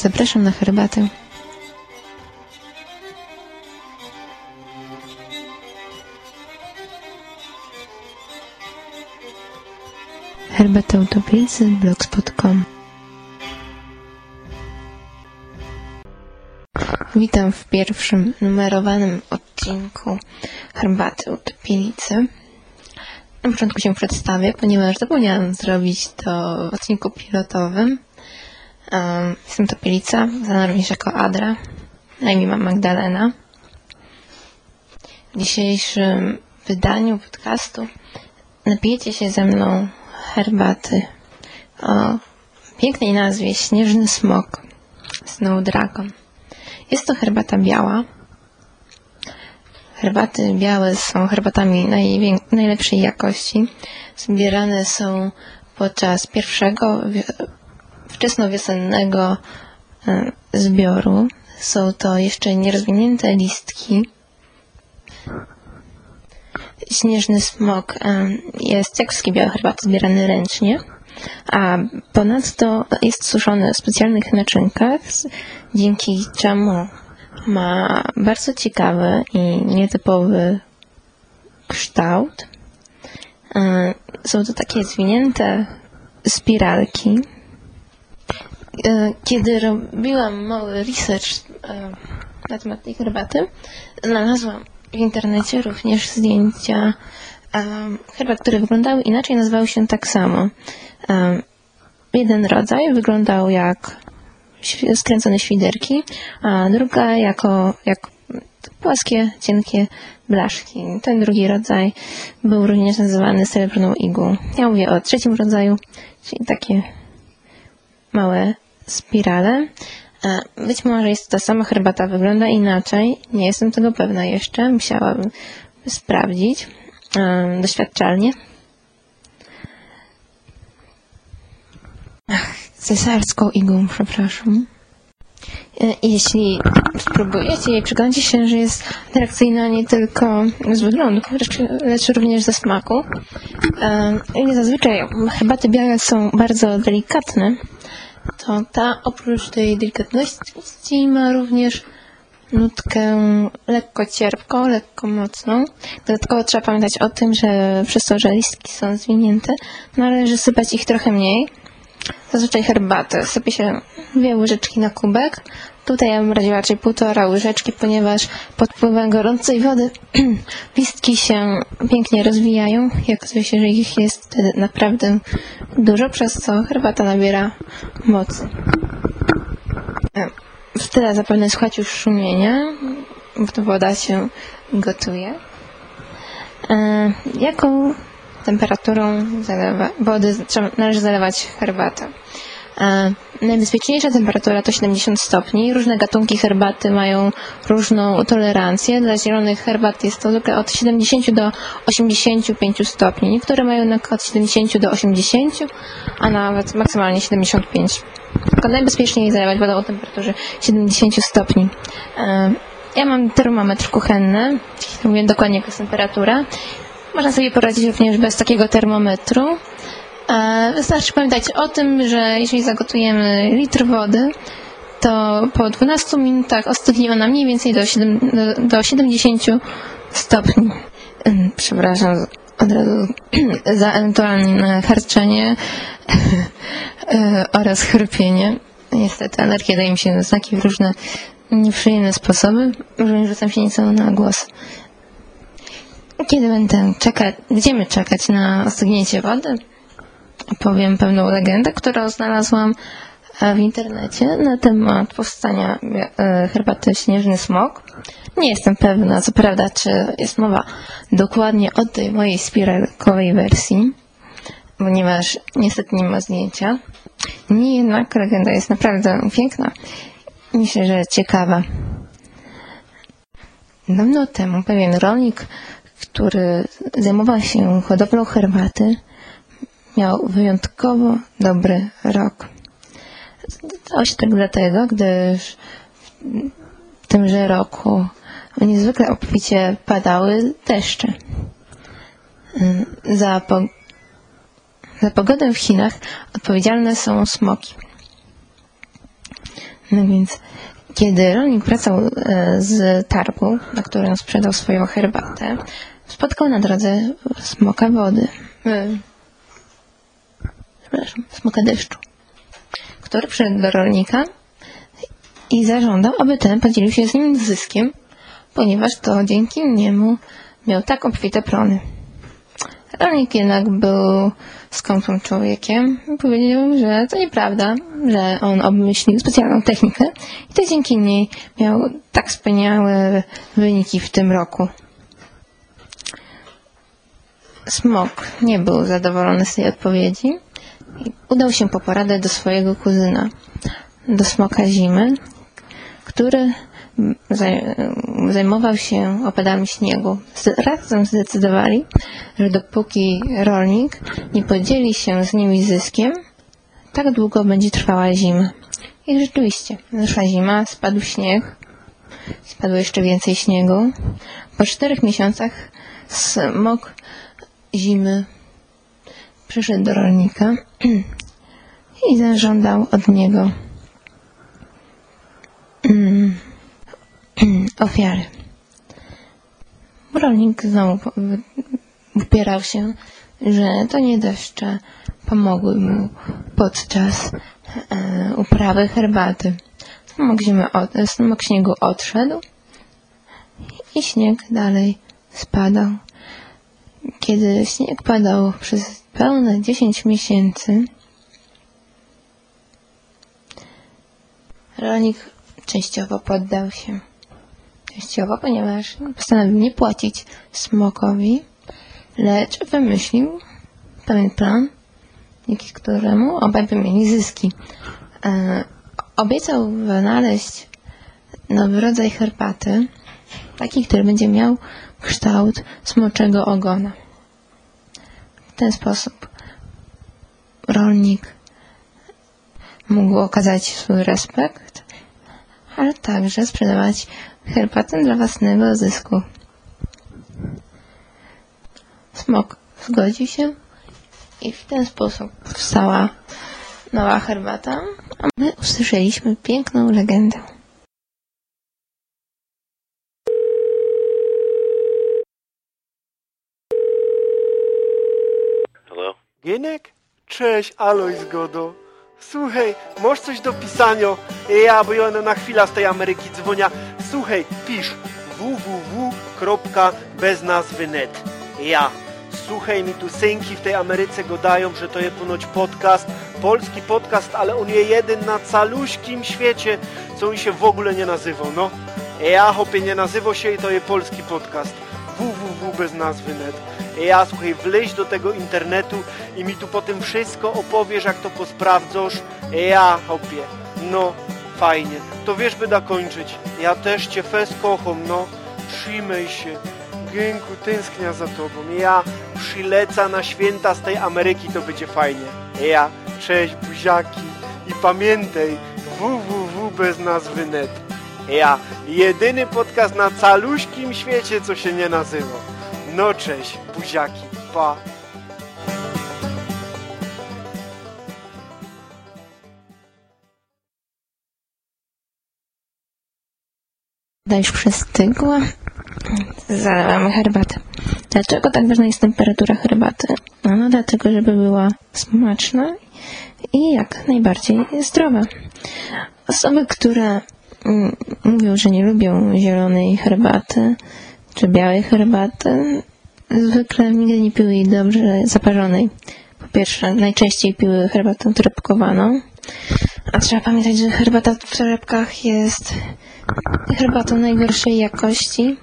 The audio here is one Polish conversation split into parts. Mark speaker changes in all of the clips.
Speaker 1: Zapraszam na herbatę. Herbata Utopicy blogspot.com Witam w pierwszym numerowanym odcinku Herbaty Utopicy. Na początku się przedstawię, ponieważ zapomniałam zrobić to w odcinku pilotowym. Jestem Topielica, znana również jako Adra. Na imię mam Magdalena. W dzisiejszym wydaniu podcastu napijecie się ze mną herbaty o pięknej nazwie Śnieżny Smok Snow Dragon. Jest to herbata biała. Herbaty białe są herbatami najlepszej jakości. Zbierane są podczas pierwszego wczesnowiosennego e, zbioru. Są to jeszcze nierozwinięte listki. Śnieżny smok e, jest jak wszystkie białe herbaty zbierany ręcznie, a ponadto jest suszony w specjalnych naczynkach, dzięki czemu ma bardzo ciekawy i nietypowy kształt. E, są to takie zwinięte spiralki. E, kiedy robiłam mały research e, na temat tej herbaty, znalazłam w internecie również zdjęcia herbat, które wyglądały inaczej, nazywały się tak samo. Jeden rodzaj wyglądał jak skręcone świderki, a druga jako jak płaskie, cienkie blaszki. Ten drugi rodzaj był również nazywany srebrną igłą. Ja mówię o trzecim rodzaju, czyli takie małe spirale. Być może jest to ta sama herbata, wygląda inaczej. Nie jestem tego pewna jeszcze. Musiałabym sprawdzić doświadczalnie. Ach, cesarską igłą, przepraszam. E, jeśli spróbujecie i przekonacie się, że jest atrakcyjna nie tylko z wyglądu, lecz również ze smaku. I zazwyczaj herbaty białe są bardzo delikatne, to ta oprócz tej delikatności ma również nutkę lekko cierpką, lekko mocną. Dodatkowo trzeba pamiętać o tym, że przez to, że listki są zwinięte, należy sypać ich trochę mniej, Zazwyczaj herbatę sypie się dwie łyżeczki na kubek. Tutaj ja bym radziła raczej półtora łyżeczki, ponieważ pod wpływem gorącej wody listki się pięknie rozwijają. Jak okazuje się, że ich jest naprawdę dużo, przez co herbata nabiera mocy. W tyle zapewne słuchać już szumienia, bo woda się gotuje. E, jaką temperaturą zalewa, wody należy zalewać herbatę. E, najbezpieczniejsza temperatura to 70 stopni. Różne gatunki herbaty mają różną tolerancję. Dla zielonych herbat jest to zwykle od 70 do 85 stopni. Niektóre mają od 70 do 80, a nawet maksymalnie 75. Tylko najbezpieczniej zalewać wodą o temperaturze 70 stopni. E, ja mam termometr kuchenny, mówię dokładnie jaka jest temperatura można sobie poradzić również bez takiego termometru. E, wystarczy pamiętać o tym, że jeśli zagotujemy litr wody, to po 12 minutach ostygnie ona mniej więcej do, 7, do, do 70 stopni. Przepraszam od razu za ewentualne harczenie e, oraz chrypienie. Niestety alergia daje mi się znaki w różne nieprzyjemne sposoby. Również rzucam się nieco na głos. Kiedy będę czekać, będziemy czekać na ostygnięcie wody, powiem pewną legendę, którą znalazłam e, w internecie na temat powstania e, herbaty Śnieżny Smok. Nie jestem pewna, co prawda, czy jest mowa dokładnie o tej mojej spiralkowej wersji, ponieważ niestety nie ma zdjęcia. Nie jednak legenda jest naprawdę piękna. Myślę, że ciekawa. Dawno temu pewien rolnik który zajmował się hodowlą herbaty, miał wyjątkowo dobry rok. Stało się tak dlatego, gdyż w tymże roku niezwykle obficie padały deszcze. Za, po, za pogodę w Chinach odpowiedzialne są smoki. No więc, kiedy rolnik wracał e, z targu, na którym sprzedał swoją herbatę, spotkał na drodze smoka wody. Przepraszam, smoka deszczu, który przyszedł do rolnika i zażądał, aby ten podzielił się z nim zyskiem, ponieważ to dzięki niemu miał tak obfite plony. Rolnik jednak był skąpym człowiekiem i powiedział, że to nieprawda, że on obmyślił specjalną technikę i to dzięki niej miał tak wspaniałe wyniki w tym roku. Smok nie był zadowolony z tej odpowiedzi udał się po poradę do swojego kuzyna, do smoka zimy, który zajmował się opadami śniegu. Razem zdecydowali, że dopóki rolnik nie podzieli się z nimi zyskiem, tak długo będzie trwała zima. I rzeczywiście, zeszła zima, spadł śnieg, spadło jeszcze więcej śniegu. Po czterech miesiącach smok zimy przyszedł do rolnika i zażądał od niego mm, ofiary. Rolnik znowu upierał się, że to nie deszcze pomogły mu podczas e, uprawy herbaty. Smok, zimy od, smok śniegu odszedł i śnieg dalej spadał. Kiedy śnieg padał przez pełne 10 miesięcy, rolnik częściowo poddał się. Częściowo, ponieważ postanowił nie płacić smokowi, lecz wymyślił pewien plan, dzięki któremu obaj by mieli zyski. E, obiecał wynaleźć nowy rodzaj herbaty, taki, który będzie miał kształt smoczego ogona. W ten sposób rolnik mógł okazać swój respekt, ale także sprzedawać herbatę dla własnego zysku. Smok zgodził się i w ten sposób powstała nowa herbata, a my usłyszeliśmy piękną legendę.
Speaker 2: Cześć, Aloj Zgodo. Słuchaj, masz coś do pisania? Ja, bo ja na chwilę z tej Ameryki dzwonia. Słuchaj, pisz www.beznazwy.net Ja. Słuchaj, mi tu synki w tej Ameryce godają, że to jest ponoć podcast, polski podcast, ale on jest jeden na caluśkim świecie, co on się w ogóle nie nazywał, no. Ja, hopie, nie nazywał się i to jest polski podcast www.beznazwy.net Ja, słuchaj, wleź do tego internetu i mi tu po tym wszystko opowiesz, jak to posprawdzasz. Ja, hopie, no, fajnie. To wiesz, by da kończyć. Ja też cię fes kocham, no. Trzymaj się. Gęku, tęsknia za tobą. Ja przyleca na święta z tej Ameryki, to będzie fajnie. Ja, cześć buziaki i pamiętaj www.beznazwy.net Ja, jedyny podcast na caluśkim świecie, co się nie nazywa. No cześć, buziaki, pa.
Speaker 1: Woda już przestygła. Zalewamy herbatę. Dlaczego tak ważna jest temperatura herbaty? No, no dlatego, żeby była smaczna i jak najbardziej zdrowa. Osoby, które mówią, że nie lubią zielonej herbaty czy białej herbaty, zwykle nigdy nie piły jej dobrze zaparzonej. Po pierwsze, najczęściej piły herbatę torebkowaną, a trzeba pamiętać, że herbata w torebkach jest herbatą najgorszej jakości.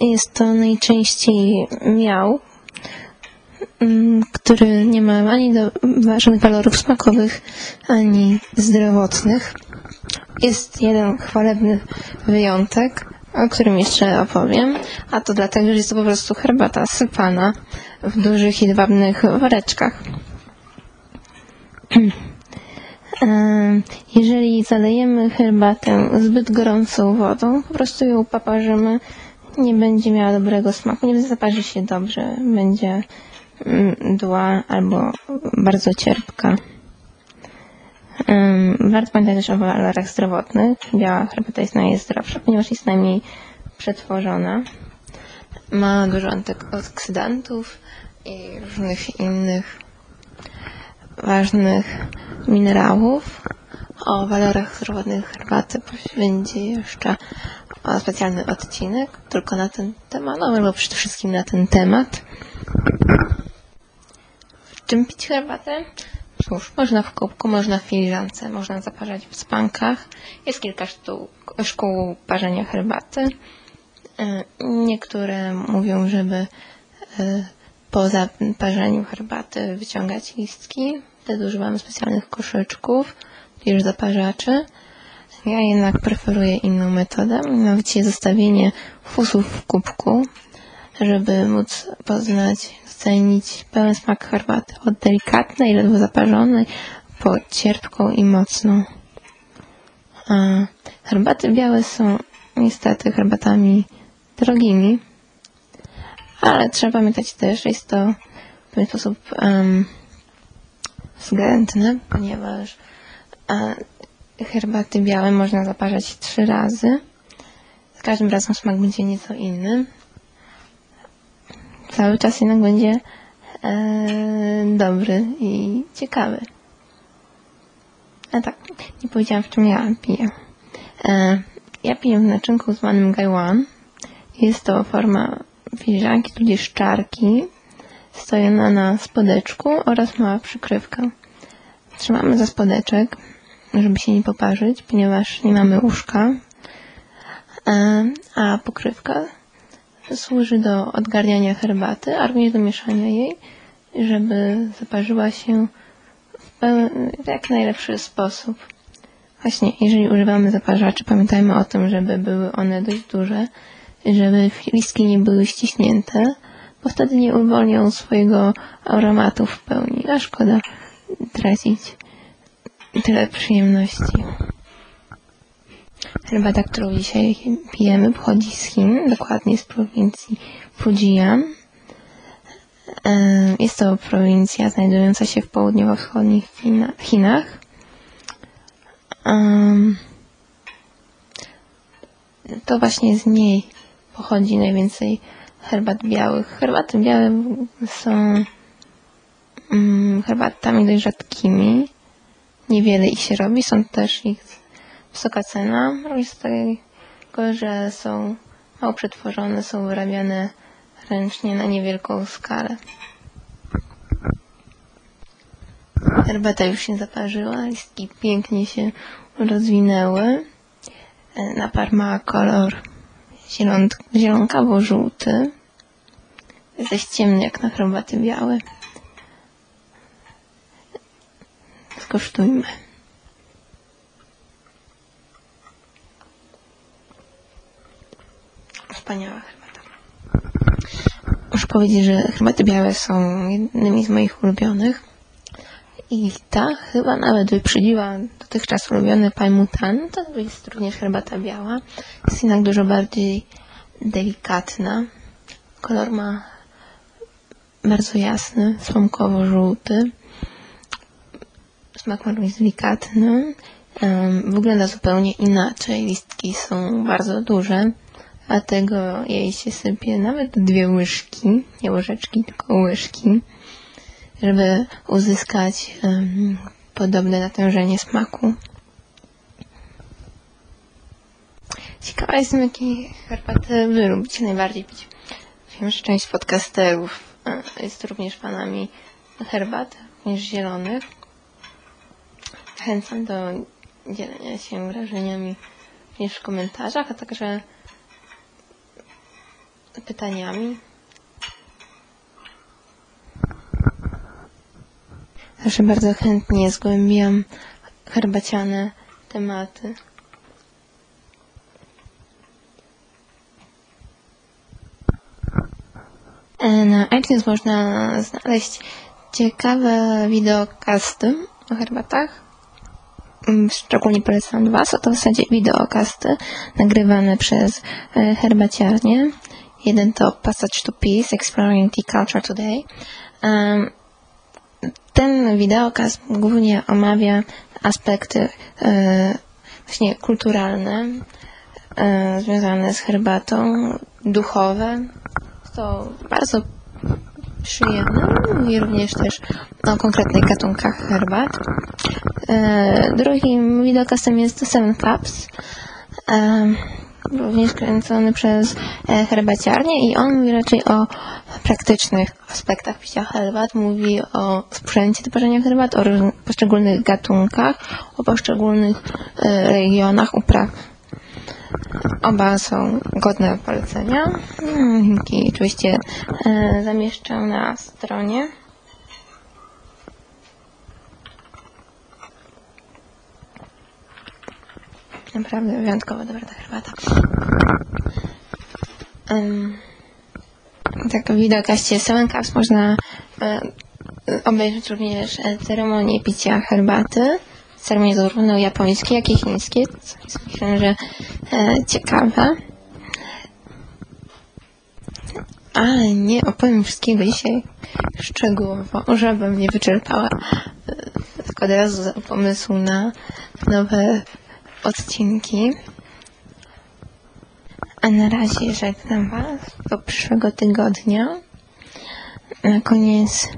Speaker 1: Jest to najczęściej miał, mm, który nie ma ani do, żadnych walorów smakowych, ani zdrowotnych. Jest jeden chwalebny wyjątek, o którym jeszcze opowiem, a to dlatego, że jest to po prostu herbata sypana w dużych jedwabnych woreczkach. Jeżeli zalejemy herbatę zbyt gorącą wodą, po prostu ją poparzymy, nie będzie miała dobrego smaku, nie zaparzy się dobrze, będzie mm, mdła albo bardzo cierpka. Warto pamiętać też o walorach zdrowotnych. Biała herbata jest najzdrowsza, ponieważ jest najmniej przetworzona. Ma dużo antyoksydantów i różnych innych ważnych minerałów. O walorach zdrowotnych herbaty będzie jeszcze specjalny odcinek tylko na ten temat, no albo przede wszystkim na ten temat. W czym pić herbatę? Cóż, można w kubku, można w filiżance, można zaparzać w spankach. Jest kilka sztuk, szkół parzenia herbaty. E, niektóre mówią, żeby e, po zaparzeniu herbaty wyciągać listki. Wtedy używamy specjalnych koszyczków, tudzież zaparzaczy. Ja jednak preferuję inną metodę, mianowicie zostawienie fusów w kubku, żeby móc poznać, docenić pełen smak herbaty. Od delikatnej, ledwo zaparzonej, po cierpką i mocną. A herbaty białe są niestety herbatami drogimi, ale trzeba pamiętać też, jest to w pewien sposób um, względne, ponieważ herbaty białe można zaparzać trzy razy. Z każdym razem smak będzie nieco inny. Cały czas jednak będzie e, dobry i ciekawy. A tak, nie powiedziałam w czym ja piję. E, ja piję w naczynku zwanym gaiwan. Jest to forma filiżanki, tudzież czarki, stojona na spodeczku oraz mała przykrywka. Trzymamy za spodeczek, żeby się nie poparzyć, ponieważ nie mamy łóżka, e, a pokrywka służy do odgarniania herbaty, a również do mieszania jej, żeby zaparzyła się w, w jak najlepszy sposób. Właśnie, jeżeli używamy zaparzaczy, pamiętajmy o tym, żeby były one dość duże, żeby listki nie były ściśnięte, bo wtedy nie uwolnią swojego aromatu w pełni, a szkoda tracić tyle przyjemności. Herbata, którą dzisiaj pijemy, pochodzi z Chin, dokładnie z prowincji Fujian. Jest to prowincja znajdująca się w południowo-wschodnich Chinach. To właśnie z niej pochodzi najwięcej herbat białych. Herbaty białe są mm, herbatami dość rzadkimi niewiele ich się robi. Są też ich wysoka cena, również z tego, że są mało przetworzone, są wyrabiane ręcznie na niewielką skalę. Herbata już się zaparzyła, listki pięknie się rozwinęły. Napar ma kolor zielon zielonkawo-żółty. Dość ciemny jak na herbaty białe. Skosztujmy. Wspaniała herbata. Muszę powiedzieć, że herbaty białe są jednymi z moich ulubionych. I ta chyba nawet wyprzedziła dotychczas ulubiony Pie Mutant. To jest również herbata biała. Jest jednak dużo bardziej delikatna. Kolor ma bardzo jasny, słomkowo-żółty smak ma być delikatny. Wygląda zupełnie inaczej. Listki są bardzo duże, dlatego jej się sypie nawet dwie łyżki, nie łyżeczki, tylko łyżki, żeby uzyskać um, podobne natężenie smaku. Ciekawa jestem, jakie herbaty wy lubicie najbardziej pić. Wiem, że część podcasterów e, jest również fanami herbat niż zielonych. Zachęcam do dzielenia się wrażeniami również w komentarzach, a także pytaniami. Zawsze bardzo chętnie zgłębiam herbaciane tematy. E, na iTunes można znaleźć ciekawe wideokasty o herbatach. Mm, szczególnie polecam dwa. Są to w zasadzie wideokasty nagrywane przez e, herbaciarnie. Jeden to Passage to Peace, Exploring Tea Culture Today. Ten wideokast głównie omawia aspekty e, właśnie kulturalne e, związane z herbatą, duchowe. To bardzo przyjemne. Mówi również też o konkretnych gatunkach herbat. E, drugim wideokastem jest Seven Cups. Również kręcony przez e, herbaciarnię i on mówi raczej o praktycznych aspektach picia herbat. Mówi o sprzęcie do parzenia herbat, o poszczególnych gatunkach, o poszczególnych e, regionach upraw. Oba są godne polecenia. Linki oczywiście e, zamieszczam na stronie. Naprawdę wyjątkowo dobra ta herbata. Um, tak, w wideokaście Seven Cups można e, obejrzeć również e, ceremonię picia herbaty. Ceremonie zarówno japońskie, jak i chińskie, co jest myślę, że e, ciekawe. Ale nie opowiem wszystkiego dzisiaj szczegółowo, żebym nie wyczerpała e, tylko od razu pomysłu na nowe odcinki. A na razie żegnam Was do przyszłego tygodnia. Na koniec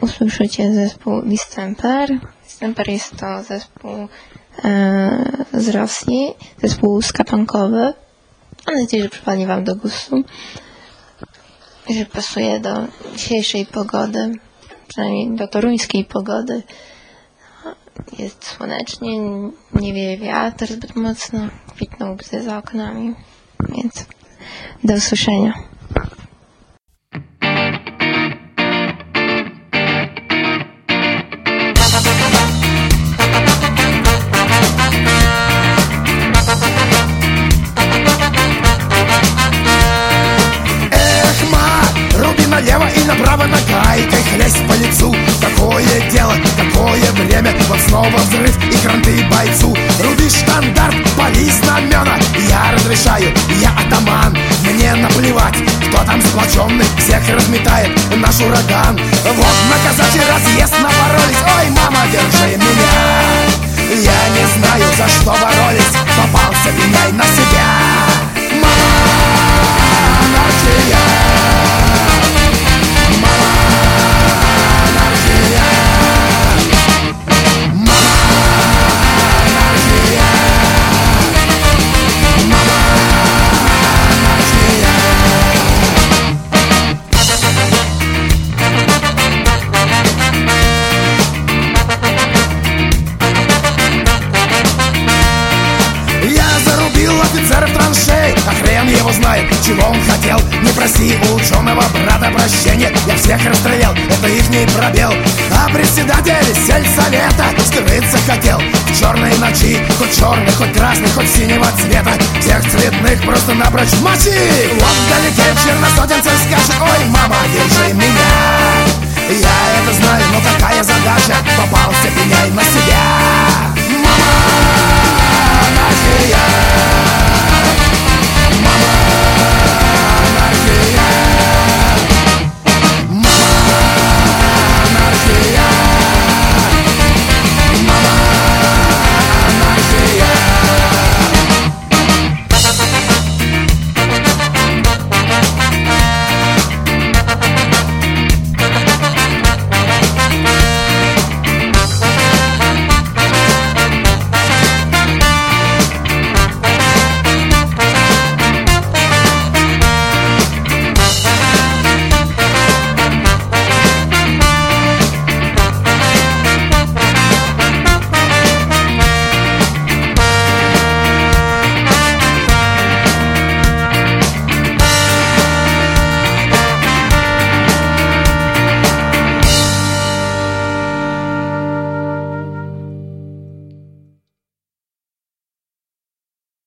Speaker 1: usłyszycie zespół Distemper. Distemper jest to zespół e, z Rosji, zespół skapankowy. Mam nadzieję, że przypadnie Wam do gustu. Że pasuje do dzisiejszej pogody, przynajmniej do toruńskiej pogody. Jest słonecznie, nie wieje wiatr zbyt mocno, kwitną bzy za oknami, więc do usłyszenia.
Speaker 3: Снова взрыв и кранты бойцу. Руби штандарт, пали знамена, я разрешаю, я атаман. Мне наплевать, кто там сплоченный, всех разметает наш ураган. Вот на казачий разъезд напоролись, ой, мама, держи меня. Я не знаю, за что боролись. Попался пеняй на себя. Мама, Мама, такси Вот вдалеке черносотенцы скажет Ой, мама, держи меня Я это знаю, но какая задача? Попался, пеняй на себя. Мама, наши я.